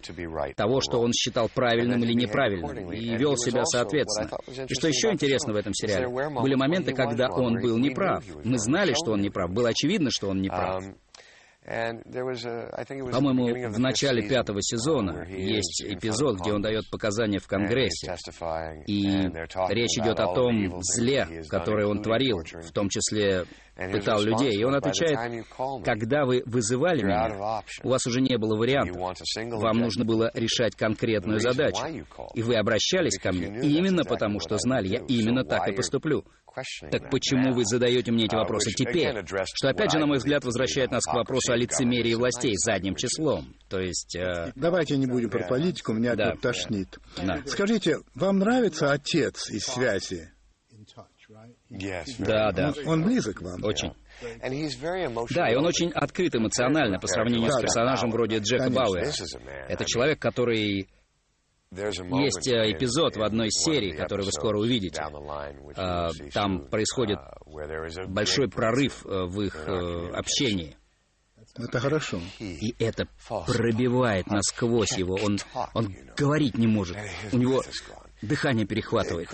того, что он считал правильным или неправильным, и вел себя соответственно. И что еще интересно в этом сериале, были моменты, когда он был неправ. Мы знали, что он неправ, было очевидно, что он неправ. По-моему, в начале пятого сезона есть эпизод, где он дает показания в Конгрессе. И речь идет о том зле, которое он творил, в том числе пытал людей. И он отвечает, когда вы вызывали меня, у вас уже не было вариантов. Вам нужно было решать конкретную задачу. И вы обращались ко мне именно потому, что знали, я именно так и поступлю. Так почему вы задаете мне эти вопросы теперь? Что, опять же, на мой взгляд, возвращает нас к вопросу о лицемерии властей задним числом. То есть... Э... Давайте не будем про политику, меня Да. тут тошнит. Да. Скажите, вам нравится отец из связи? Да, да, Он близок вам? очень. Да, и он очень открыт эмоционально по сравнению с да. персонажем вроде Джека Конечно. Бауэра. Это человек, который... Есть э, эпизод в одной из серий, который вы скоро увидите. А, Там происходит большой прорыв э, в их э, общении. Это хорошо. И это пробивает насквозь его. Он, он говорить не может. У него дыхание перехватывает.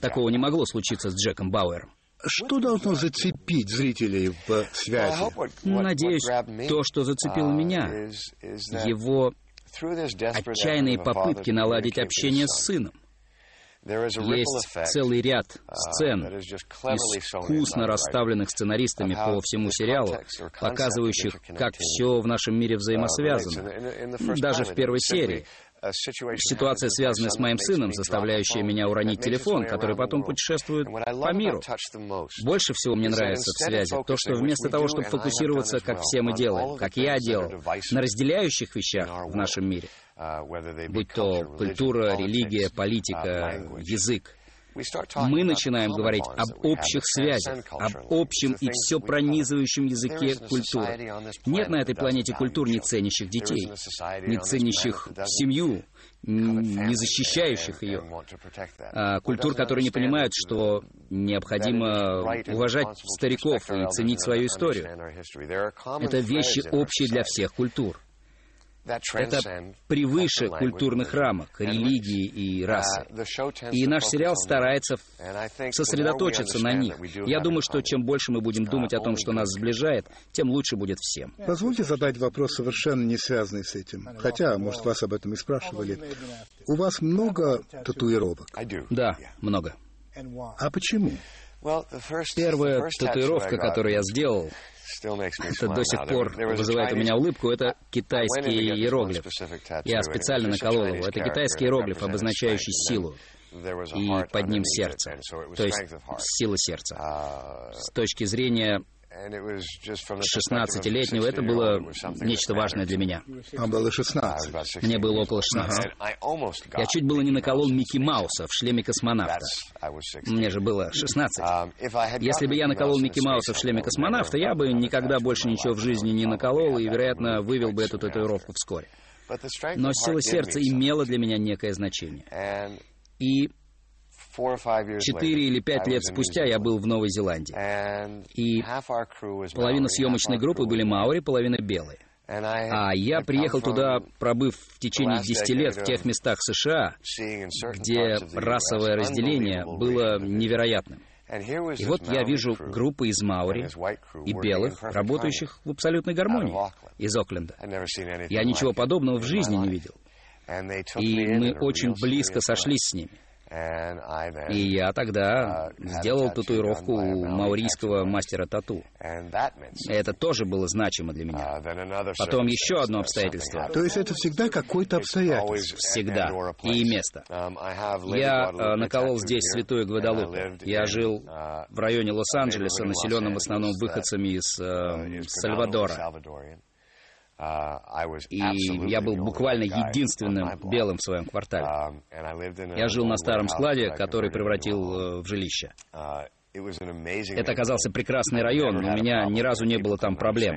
Такого не могло случиться с Джеком Бауэром. Что должно зацепить зрителей в связи? Надеюсь, то, что зацепило меня, его отчаянные попытки наладить общение с сыном. Есть целый ряд сцен, искусно расставленных сценаристами по всему сериалу, показывающих, как все в нашем мире взаимосвязано. Даже в первой серии. Ситуация, связанная с моим сыном, заставляющая меня уронить телефон, который потом путешествует по миру. Больше всего мне нравится в связи то, что вместо того, чтобы фокусироваться, как все мы делаем, как я делал, на разделяющих вещах в нашем мире, будь то культура, религия, политика, язык, мы начинаем говорить об общих связях, об общем и все пронизывающем языке культуры. Нет на этой планете культур, не ценящих детей, не ценящих семью, не защищающих ее. А, культур, которые не понимают, что необходимо уважать стариков и ценить свою историю. Это вещи общие для всех культур. Это превыше культурных рамок, религии и расы. И наш сериал старается сосредоточиться на них. Я думаю, что чем больше мы будем думать о том, что нас сближает, тем лучше будет всем. Позвольте задать вопрос, совершенно не связанный с этим. Хотя, может, вас об этом и спрашивали. У вас много татуировок. Да, много. А почему? Первая татуировка, которую я сделал, это до сих пор вызывает у меня улыбку, это китайский иероглиф. Я специально наколол его. Это китайский иероглиф, обозначающий силу и под ним сердце, то есть сила сердца. Uh, С точки зрения 16-летнего это было нечто важное для меня. Вам было 16. Мне было около 16. Я чуть было не наколол Микки Мауса в шлеме космонавта. Мне же было 16. Um, Если бы я наколол Микки Мауса в шлеме космонавта, я бы никогда больше ничего в жизни не наколол и, вероятно, вывел бы эту татуировку вскоре. Но сила сердца имела для меня некое значение. И Четыре или пять лет спустя я был в Новой Зеландии. И половина съемочной группы были маори, половина белые. А я приехал туда, пробыв в течение десяти лет в тех местах США, где расовое разделение было невероятным. И вот я вижу группы из Маури и белых, работающих в абсолютной гармонии из Окленда. Я ничего подобного в жизни не видел. И мы очень близко сошлись с ними. И я тогда uh, сделал татуировку у маурийского мастера тату. Это тоже было значимо для меня. Uh, Потом еще одно обстоятельство. То есть это всегда какое-то обстоятельство? Всегда. И место. Um, я э, наколол здесь святую Гвадалупе. Я жил uh, в районе Лос-Анджелеса, населенном в основном выходцами из э, Сальвадора. Uh, И я был буквально единственным белым в своем квартале. Um, я жил на старом складе, который превратил э, в жилище. Uh, это оказался прекрасный район, у меня ни разу не было там проблем.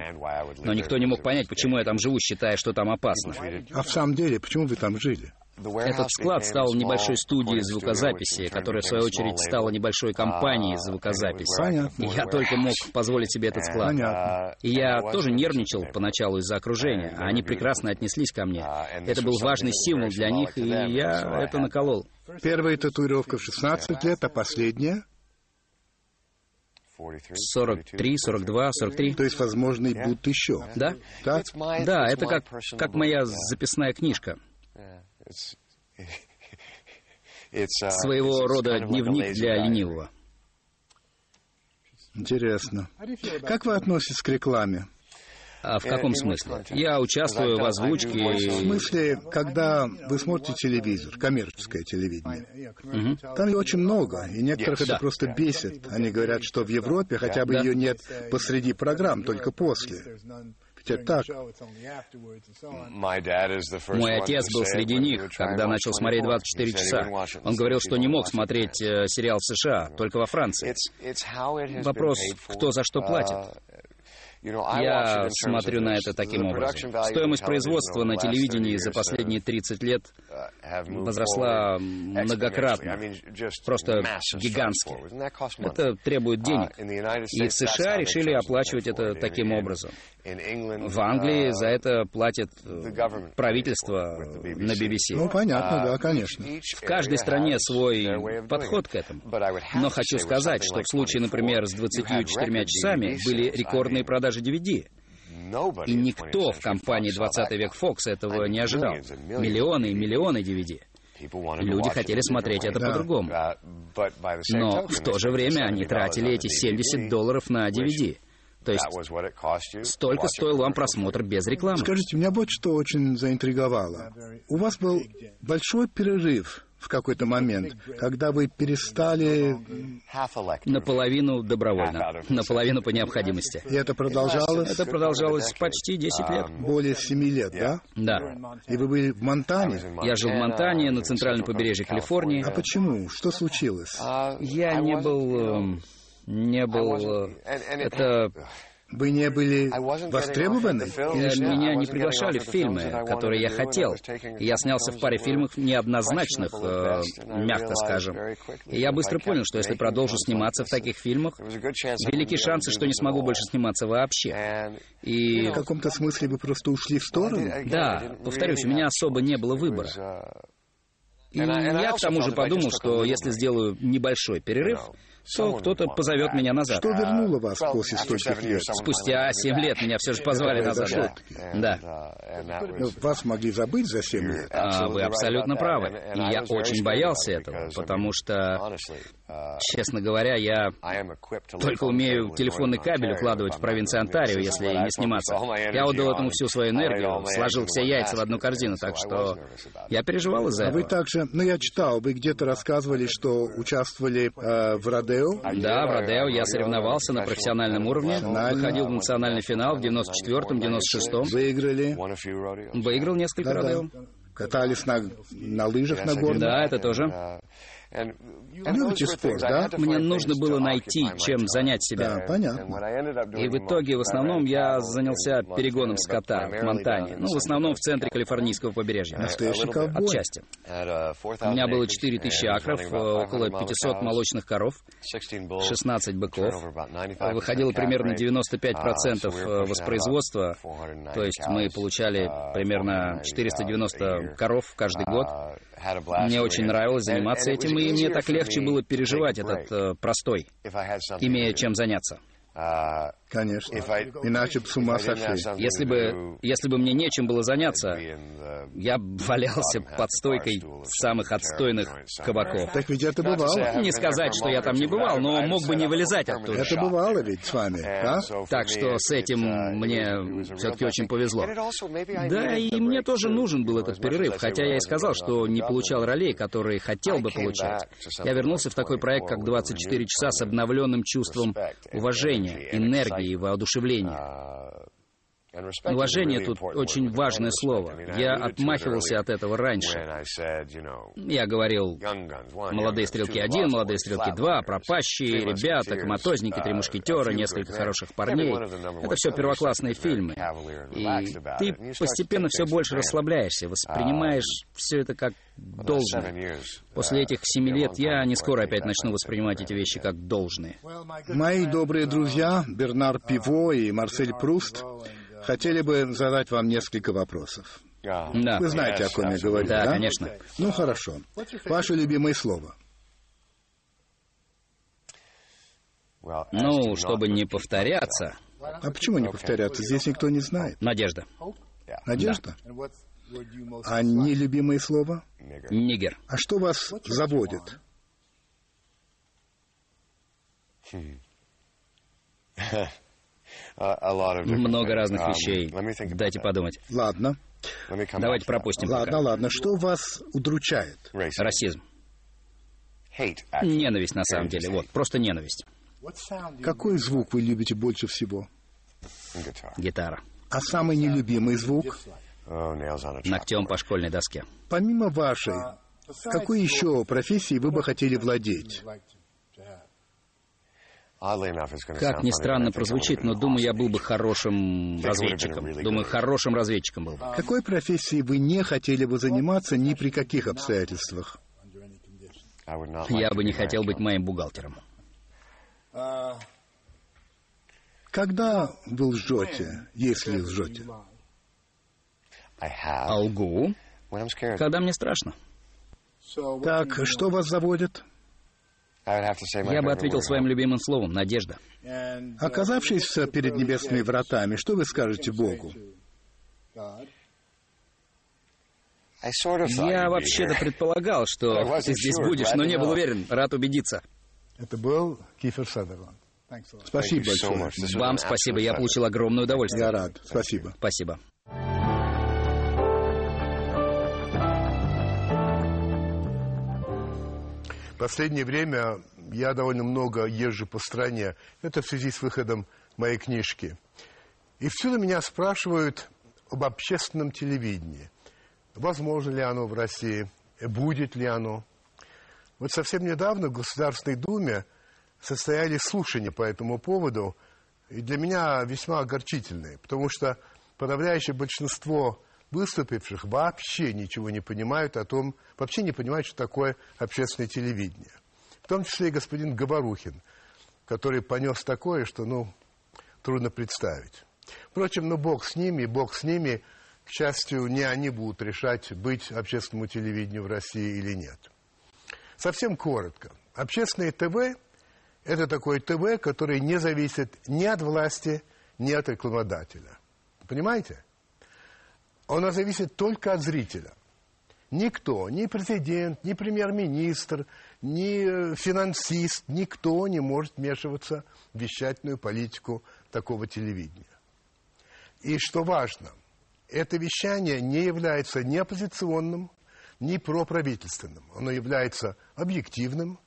Но никто не мог понять, почему я там живу, считая, что там опасно. А в самом деле, почему вы там жили? Этот склад стал небольшой студией звукозаписи, которая, в свою очередь, стала небольшой компанией звукозаписи. Понятно. И я только мог позволить себе этот склад. Понятно. И я тоже нервничал поначалу из-за окружения, а они прекрасно отнеслись ко мне. Это был важный символ для них, и я это наколол. Первая татуировка в 16 лет, а последняя? 43, 42, 43. То есть, возможно, и будут еще. Да? Так? Да, это как, как моя записная книжка. [laughs] Uh, Своего рода дневник для ленивого. Интересно. Как вы относитесь к рекламе? А в каком смысле? Я участвую в озвучке. В смысле, когда вы смотрите телевизор, коммерческое телевидение. Угу. Там ее очень много, и некоторых да. это просто бесит. Они говорят, что в Европе хотя бы да. ее нет посреди программ, только после. Ведь так. Мой отец был среди них, когда начал смотреть 24 часа. Он говорил, что не мог смотреть э, сериал в США, только во Франции. Вопрос, кто за что платит. Я смотрю на это таким образом. Стоимость производства на телевидении за последние 30 лет возросла многократно, просто гигантски. Это требует денег. И в США решили оплачивать это таким образом. В Англии за это платит правительство на BBC. Ну, понятно, да, конечно. В каждой стране свой подход к этому. Но хочу сказать, что в случае, например, с 24 часами были рекордные продажи DVD. И никто в компании 20 век Fox этого не ожидал. Миллионы и миллионы DVD. Люди хотели смотреть это по-другому. Но в то же время они тратили эти 70 долларов на DVD. То есть столько стоил вам просмотр без рекламы. Скажите, меня вот что очень заинтриговало. У вас был большой перерыв в какой-то момент, когда вы перестали... Наполовину добровольно, наполовину по необходимости. И это продолжалось? Это продолжалось почти 10 лет. Более 7 лет, да? Да. И вы были в Монтане? Я жил в Монтане, на центральном побережье Калифорнии. А почему? Что случилось? Я не был не был... Это... Вы не были востребованы? Меня не приглашали в фильмы, которые я хотел. Я снялся в паре фильмов неоднозначных, э, мягко скажем. И я быстро понял, что если продолжу сниматься в таких фильмах, велики шансы, что не смогу больше сниматься вообще. И... В каком-то смысле вы просто ушли в сторону? Да, повторюсь, у меня особо не было выбора. И я к тому же подумал, что если сделаю небольшой перерыв, то кто-то позовет меня назад. Что вернуло вас после стольких лет? Спустя семь лет меня все же позвали назад. Да. да. Ну, вас могли забыть за семь лет? А, вы абсолютно правы. И я очень боялся этого, потому что, честно говоря, я только умею телефонный кабель укладывать в провинции Онтарио, если не сниматься. Я отдал этому всю свою энергию, сложил все яйца в одну корзину, так что я переживал из-за а этого. Вы также, ну я читал, вы где-то рассказывали, что участвовали э, в Родео? Да, в Родео я соревновался на профессиональном уровне, выходил в национальный финал в 94-м, 96-м. Выиграли? Выиграл несколько Да-да. Родео. Катались на, на лыжах на горных? Да, это тоже. Любите спорт, да? Мне нужно было найти, чем занять себя. Да, понятно. И в итоге, в основном, я занялся перегоном скота к Монтане. Ну, в основном в центре калифорнийского побережья. Настоящий ковбой. Отчасти. У меня было 4000 акров, э, около 500 молочных коров, 16 быков. Выходило примерно 95% э, воспроизводства, то есть мы получали примерно 490 коров каждый год. Мне очень нравилось заниматься этим, и мне так легче было переживать этот э, простой, имея чем заняться. Конечно. Иначе бы с ума сошли. Если бы, если бы мне нечем было заняться, я б валялся под стойкой самых отстойных кабаков. Так ведь это бывало. Не сказать, что я там не бывал, но мог бы не вылезать оттуда. Это бывало ведь с вами, а? Так что с этим мне все-таки очень повезло. Да, и мне тоже нужен был этот перерыв, хотя я и сказал, что не получал ролей, которые хотел бы получать. Я вернулся в такой проект, как «24 часа» с обновленным чувством уважения, энергии и воодушевления. Уважение тут очень важное слово. Я отмахивался от этого раньше. Я говорил «Молодые стрелки 1», «Молодые стрелки 2», «Пропащие», «Ребята», «Коматозники», «Три мушкетера», «Несколько хороших парней». Это все первоклассные фильмы. И ты постепенно все больше расслабляешься, воспринимаешь все это как должное. После этих семи лет я не скоро опять начну воспринимать эти вещи как должные. Мои добрые друзья Бернар Пиво и Марсель Пруст хотели бы задать вам несколько вопросов. Да. Вы знаете, о ком я говорю, Да, да? конечно. Ну, хорошо. Ваше любимое слово. Ну, чтобы не повторяться, А почему не повторяться? Здесь никто не знает. Надежда. Надежда? А нелюбимое слово? Нигер. А что вас заводит? [laughs] [laughs] Много разных вещей. Дайте подумать. Ладно. Давайте пропустим Ладно, пока. ладно. Что вас удручает? Расизм. Ненависть, на самом деле. Вот, просто ненависть. Какой звук вы любите больше всего? Гитара. А самый нелюбимый звук? Ногтем по школьной доске. Помимо вашей, какой еще профессии вы бы хотели владеть? Как ни странно прозвучит, но думаю, я был бы хорошим разведчиком. Думаю, хорошим разведчиком был бы. Какой профессией вы не хотели бы заниматься ни при каких обстоятельствах? Я бы не хотел быть моим бухгалтером. Когда вы лжете, если лжете? А лгу, когда мне страшно. Так, что вас заводит? Я бы ответил своим любимым словом «надежда». Оказавшись перед небесными вратами, что вы скажете Богу? Я вообще-то предполагал, что [laughs] ты здесь будешь, но не был уверен. Рад убедиться. Это был Кифер Садерланд. Спасибо большое. Вам спасибо, я получил огромное удовольствие. Я рад. Спасибо. Спасибо. В последнее время я довольно много езжу по стране. Это в связи с выходом моей книжки. И всюду меня спрашивают об общественном телевидении. Возможно ли оно в России? Будет ли оно? Вот совсем недавно в Государственной Думе состоялись слушания по этому поводу, и для меня весьма огорчительные, потому что подавляющее большинство выступивших вообще ничего не понимают о том, вообще не понимают, что такое общественное телевидение. В том числе и господин Говорухин, который понес такое, что, ну, трудно представить. Впрочем, ну, бог с ними, бог с ними, к счастью, не они будут решать, быть общественному телевидению в России или нет. Совсем коротко. Общественное ТВ Это такое ТВ, которое не зависит ни от власти, ни от рекламодателя. Понимаете? Оно зависит только от зрителя. Никто, ни президент, ни премьер-министр, ни финансист, никто не может вмешиваться в вещательную политику такого телевидения. И что важно, это вещание не является ни оппозиционным, ни проправительственным. Оно является объективным,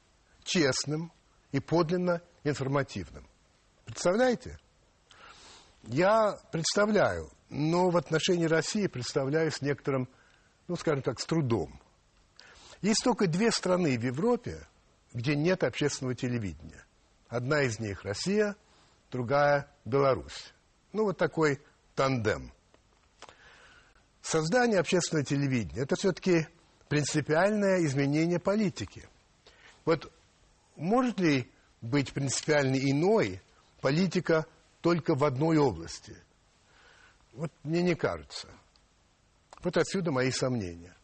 честным и подлинно информативным. Представляете? Я представляю, но в отношении России представляю с некоторым, ну, скажем так, с трудом. Есть только две страны в Европе, где нет общественного телевидения. Одна из них Россия, другая Беларусь. Ну, вот такой тандем. Создание общественного телевидения – это все-таки принципиальное изменение политики. Вот может ли быть принципиально иной политика только в одной области? Вот мне не кажется. Вот отсюда мои сомнения.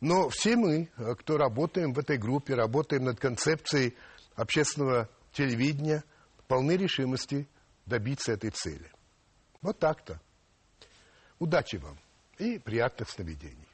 Но все мы, кто работаем в этой группе, работаем над концепцией общественного телевидения, полны решимости добиться этой цели. Вот так-то. Удачи вам и приятных сновидений.